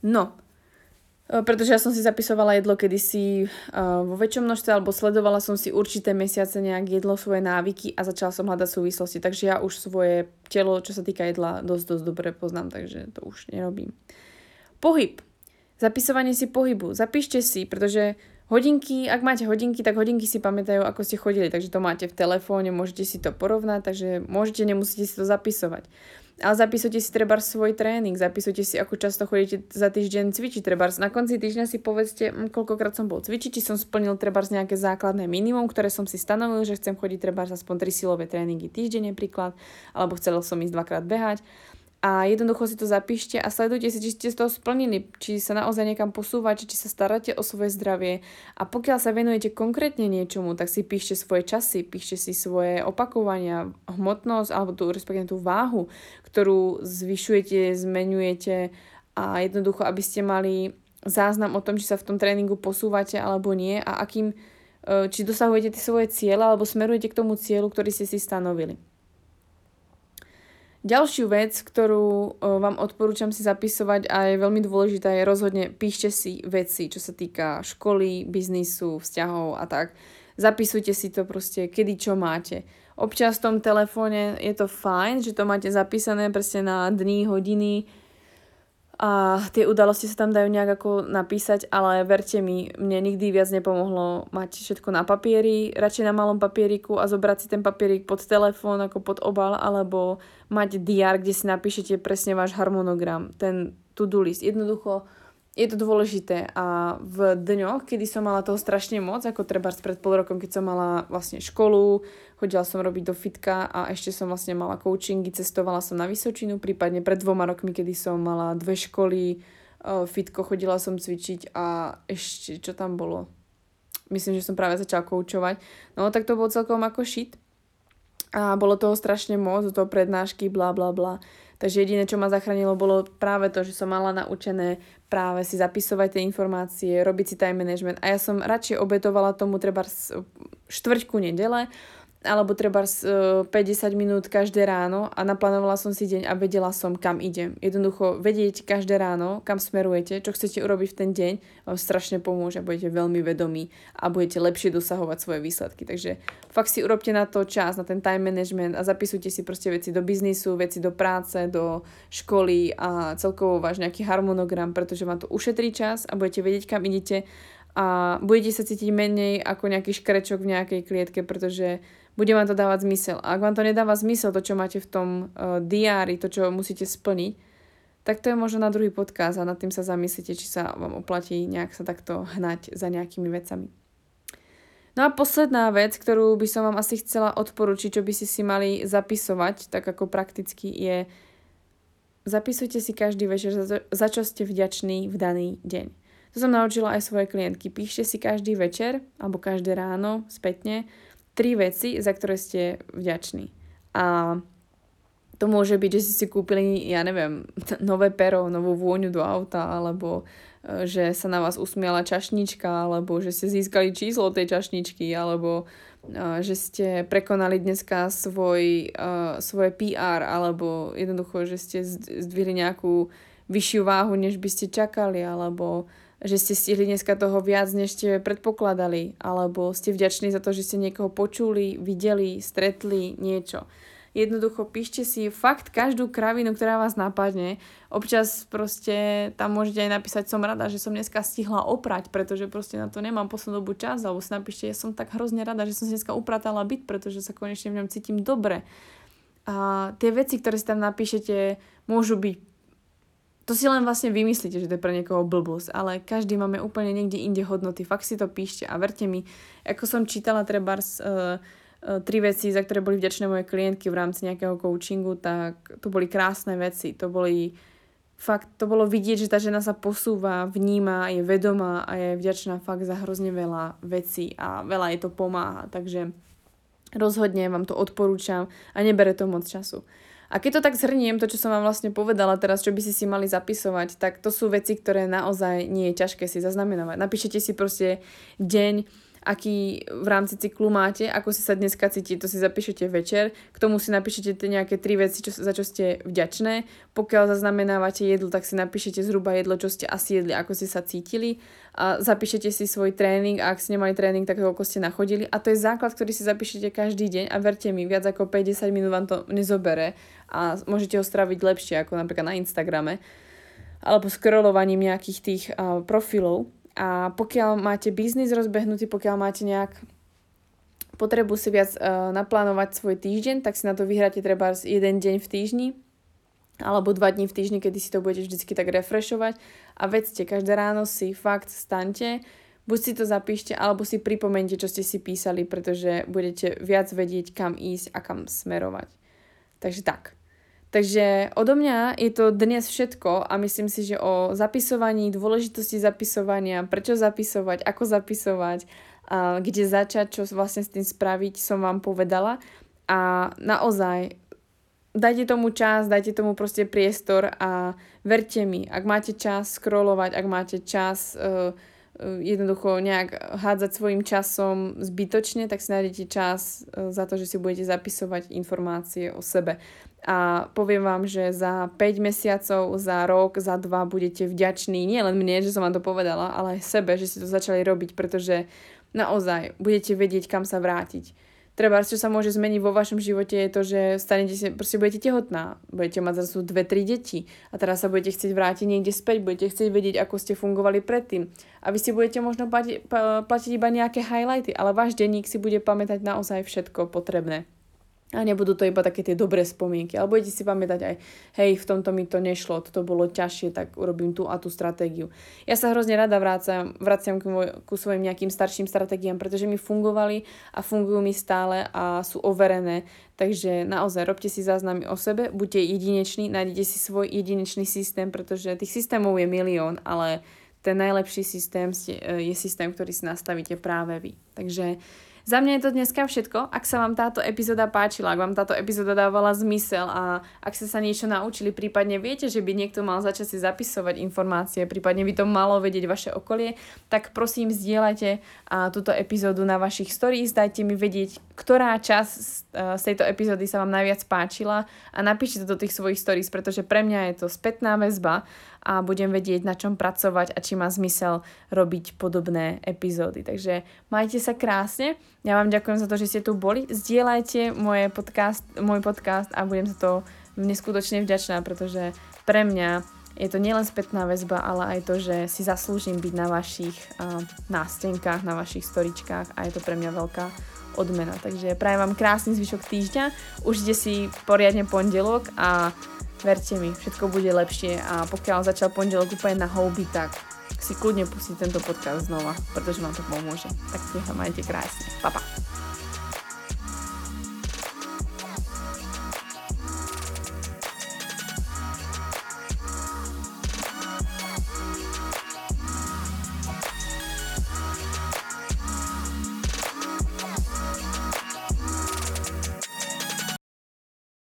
No, pretože ja som si zapisovala jedlo kedysi uh, vo väčšom množstve alebo sledovala som si určité mesiace nejak jedlo, svoje návyky a začala som hľadať súvislosti. Takže ja už svoje telo, čo sa týka jedla, dosť, dosť dobre poznám, takže to už nerobím. Pohyb. Zapisovanie si pohybu. Zapíšte si, pretože hodinky, ak máte hodinky, tak hodinky si pamätajú, ako ste chodili, takže to máte v telefóne, môžete si to porovnať, takže môžete, nemusíte si to zapisovať. Ale zapisujte si treba svoj tréning, zapisujte si, ako často chodíte za týždeň cvičiť. Treba na konci týždňa si povedzte, hm, koľkokrát som bol cvičiť, či som splnil treba nejaké základné minimum, ktoré som si stanovil, že chcem chodiť treba aspoň 3 silové tréningy týždeň napríklad, alebo chcel som ísť dvakrát behať a jednoducho si to zapíšte a sledujte si, či ste z toho splnili, či sa naozaj niekam posúvate, či sa staráte o svoje zdravie a pokiaľ sa venujete konkrétne niečomu, tak si píšte svoje časy, píšte si svoje opakovania, hmotnosť alebo tú, respektíve tú váhu, ktorú zvyšujete, zmenujete a jednoducho, aby ste mali záznam o tom, či sa v tom tréningu posúvate alebo nie a akým, e, či dosahujete tie svoje cieľe alebo smerujete k tomu cieľu, ktorý ste si stanovili. Ďalšiu vec, ktorú vám odporúčam si zapisovať a je veľmi dôležitá, je rozhodne píšte si veci, čo sa týka školy, biznisu, vzťahov a tak. Zapisujte si to proste, kedy čo máte. Občas v tom telefóne je to fajn, že to máte zapísané presne na dní, hodiny, a tie udalosti sa tam dajú nejak ako napísať, ale verte mi, mne nikdy viac nepomohlo mať všetko na papieri, radšej na malom papieriku a zobrať si ten papierik pod telefón ako pod obal, alebo mať diár, kde si napíšete presne váš harmonogram, ten to-do list. Jednoducho je to dôležité a v dňoch, kedy som mala toho strašne moc, ako treba pred pol rokom, keď som mala vlastne školu, chodila som robiť do fitka a ešte som vlastne mala coachingy, cestovala som na Vysočinu, prípadne pred dvoma rokmi, kedy som mala dve školy, fitko, chodila som cvičiť a ešte čo tam bolo? Myslím, že som práve začala koučovať. No tak to bolo celkom ako shit. A bolo toho strašne moc, do toho prednášky, bla bla bla. Takže jediné, čo ma zachránilo, bolo práve to, že som mala naučené práve si zapisovať tie informácie, robiť si time management. A ja som radšej obetovala tomu treba štvrťku nedele, alebo treba 50 minút každé ráno a naplánovala som si deň a vedela som, kam idem. Jednoducho vedieť každé ráno, kam smerujete, čo chcete urobiť v ten deň, vám strašne pomôže, budete veľmi vedomí a budete lepšie dosahovať svoje výsledky. Takže fakt si urobte na to čas, na ten time management a zapisujte si proste veci do biznisu, veci do práce, do školy a celkovo váš nejaký harmonogram, pretože vám to ušetrí čas a budete vedieť, kam idete a budete sa cítiť menej ako nejaký škrečok v nejakej klietke, pretože bude vám to dávať zmysel. A ak vám to nedáva zmysel, to, čo máte v tom uh, diári, to, čo musíte splniť, tak to je možno na druhý podcast a nad tým sa zamyslíte, či sa vám oplatí nejak sa takto hnať za nejakými vecami. No a posledná vec, ktorú by som vám asi chcela odporučiť, čo by ste si mali zapisovať, tak ako prakticky je zapisujte si každý večer, za čo ste vďační v daný deň. To som naučila aj svoje klientky. Píšte si každý večer alebo každé ráno spätne tri veci, za ktoré ste vďační. A to môže byť, že ste si kúpili, ja neviem, nové pero, novú vôňu do auta, alebo e, že sa na vás usmiala čašnička, alebo že ste získali číslo tej čašničky, alebo e, že ste prekonali dneska svoj, uh, svoje PR, alebo jednoducho, že ste zdvihli nejakú vyššiu váhu, než by ste čakali, alebo že ste stihli dneska toho viac, než ste predpokladali, alebo ste vďační za to, že ste niekoho počuli, videli, stretli, niečo. Jednoducho píšte si fakt každú kravinu, ktorá vás napadne. Občas proste tam môžete aj napísať, som rada, že som dneska stihla oprať, pretože proste na to nemám poslednú dobu čas, alebo si napíšte, ja som tak hrozne rada, že som si dneska upratala byt, pretože sa konečne v ňom cítim dobre. A tie veci, ktoré si tam napíšete, môžu byť to si len vlastne vymyslíte, že to je pre niekoho blbosť, ale každý máme úplne niekde inde hodnoty. Fakt si to píšte a verte mi, ako som čítala treba uh, tri veci, za ktoré boli vďačné moje klientky v rámci nejakého coachingu, tak to boli krásne veci. To boli fakt, to bolo vidieť, že tá žena sa posúva, vníma, je vedomá a je vďačná fakt za hrozne veľa vecí a veľa jej to pomáha. Takže rozhodne vám to odporúčam a nebere to moc času. A keď to tak zhrniem, to, čo som vám vlastne povedala teraz, čo by si si mali zapisovať, tak to sú veci, ktoré naozaj nie je ťažké si zaznamenávať. Napíšete si proste deň, aký v rámci cyklu máte, ako si sa dneska cítite, to si zapíšete večer, k tomu si napíšete nejaké tri veci, čo, za čo ste vďačné. Pokiaľ zaznamenávate jedlo, tak si napíšete zhruba jedlo, čo ste asi jedli, ako ste sa cítili. A zapíšete si svoj tréning a ak ste nemali tréning, tak koľko ste nachodili. A to je základ, ktorý si zapíšete každý deň a verte mi, viac ako 50 minút vám to nezobere a môžete ho straviť lepšie ako napríklad na Instagrame alebo scrollovaním nejakých tých uh, profilov a pokiaľ máte biznis rozbehnutý, pokiaľ máte nejak potrebu si viac uh, naplánovať svoj týždeň, tak si na to vyhráte treba jeden deň v týždni alebo dva dní v týždni, kedy si to budete vždycky tak refreshovať a vedzte, každé ráno si fakt stante, buď si to zapíšte, alebo si pripomente, čo ste si písali, pretože budete viac vedieť, kam ísť a kam smerovať. Takže tak. Takže odo mňa je to dnes všetko a myslím si, že o zapisovaní, dôležitosti zapisovania, prečo zapisovať, ako zapisovať, a kde začať, čo vlastne s tým spraviť, som vám povedala. A naozaj, dajte tomu čas, dajte tomu proste priestor a verte mi, ak máte čas scrollovať, ak máte čas uh, jednoducho nejak hádzať svojim časom zbytočne, tak si nájdete čas e, za to, že si budete zapisovať informácie o sebe. A poviem vám, že za 5 mesiacov, za rok, za dva budete vďační nie len mne, že som vám to povedala, ale aj sebe, že si to začali robiť, pretože naozaj budete vedieť, kam sa vrátiť treba, čo sa môže zmeniť vo vašom živote je to, že stanete si, proste budete tehotná, budete mať zase dve, tri deti a teraz sa budete chcieť vrátiť niekde späť, budete chcieť vedieť, ako ste fungovali predtým. A vy si budete možno platiť, platiť iba nejaké highlighty, ale váš denník si bude pamätať naozaj všetko potrebné. A nebudú to iba také tie dobré spomienky. Ale budete si pamätať aj, hej, v tomto mi to nešlo, toto bolo ťažšie, tak urobím tú a tú stratégiu. Ja sa hrozne rada vraciam, vraciam ku, môj, ku svojim nejakým starším stratégiám, pretože mi fungovali a fungujú mi stále a sú overené. Takže naozaj robte si záznamy o sebe, buďte jedineční, nájdete si svoj jedinečný systém, pretože tých systémov je milión, ale ten najlepší systém je systém, ktorý si nastavíte práve vy. Takže za mňa je to dneska všetko. Ak sa vám táto epizóda páčila, ak vám táto epizóda dávala zmysel a ak ste sa niečo naučili, prípadne viete, že by niekto mal začať si zapisovať informácie, prípadne by to malo vedieť vaše okolie, tak prosím zdieľajte túto epizódu na vašich stories, dajte mi vedieť, ktorá časť z tejto epizódy sa vám najviac páčila a napíšte to do tých svojich stories, pretože pre mňa je to spätná väzba a budem vedieť, na čom pracovať a či má zmysel robiť podobné epizódy. Takže majte sa krásne. Ja vám ďakujem za to, že ste tu boli. Zdieľajte moje podcast, môj podcast a budem za to neskutočne vďačná, pretože pre mňa je to nielen spätná väzba, ale aj to, že si zaslúžim byť na vašich uh, nástenkách, na vašich storičkách a je to pre mňa veľká odmena. Takže prajem vám krásny zvyšok týždňa, užite si poriadne pondelok a Verte mi, všetko bude lepšie a pokiaľ začal pondelok úplne na houby, tak si kľudne pustiť tento podcast znova, pretože vám to pomôže. Tak sa majte krásne. Pa, pa.